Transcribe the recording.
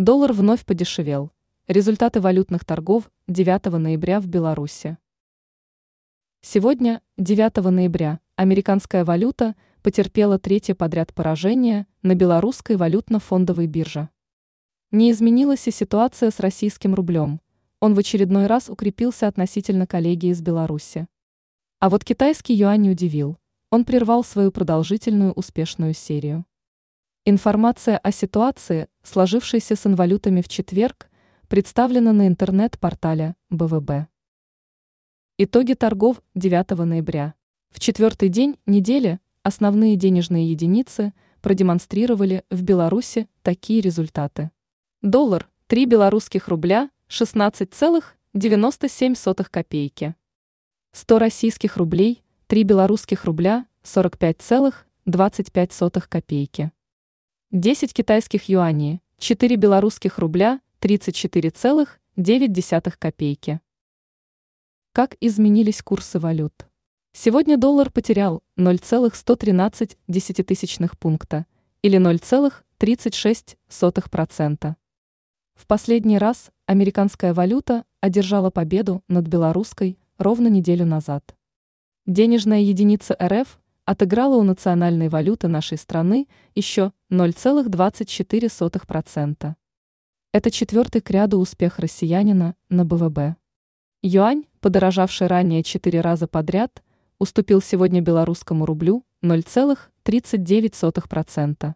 Доллар вновь подешевел. Результаты валютных торгов 9 ноября в Беларуси. Сегодня, 9 ноября, американская валюта потерпела третье подряд поражение на белорусской валютно-фондовой бирже. Не изменилась и ситуация с российским рублем. Он в очередной раз укрепился относительно коллеги из Беларуси. А вот китайский юань удивил. Он прервал свою продолжительную успешную серию. Информация о ситуации, сложившейся с инвалютами в четверг, представлена на интернет-портале БВБ. Итоги торгов 9 ноября. В четвертый день недели основные денежные единицы продемонстрировали в Беларуси такие результаты. Доллар – 3 белорусских рубля 16,97 копейки. 100 российских рублей – 3 белорусских рубля 45,25 копейки. 10 китайских юаней, 4 белорусских рубля, 34,9 копейки. Как изменились курсы валют? Сегодня доллар потерял 0,113 десятитысячных пункта или 0,36%. В последний раз американская валюта одержала победу над белорусской ровно неделю назад. Денежная единица РФ отыграла у национальной валюты нашей страны еще 0,24%. Это четвертый к ряду успех россиянина на БВБ. Юань, подорожавший ранее четыре раза подряд, уступил сегодня белорусскому рублю 0,39%.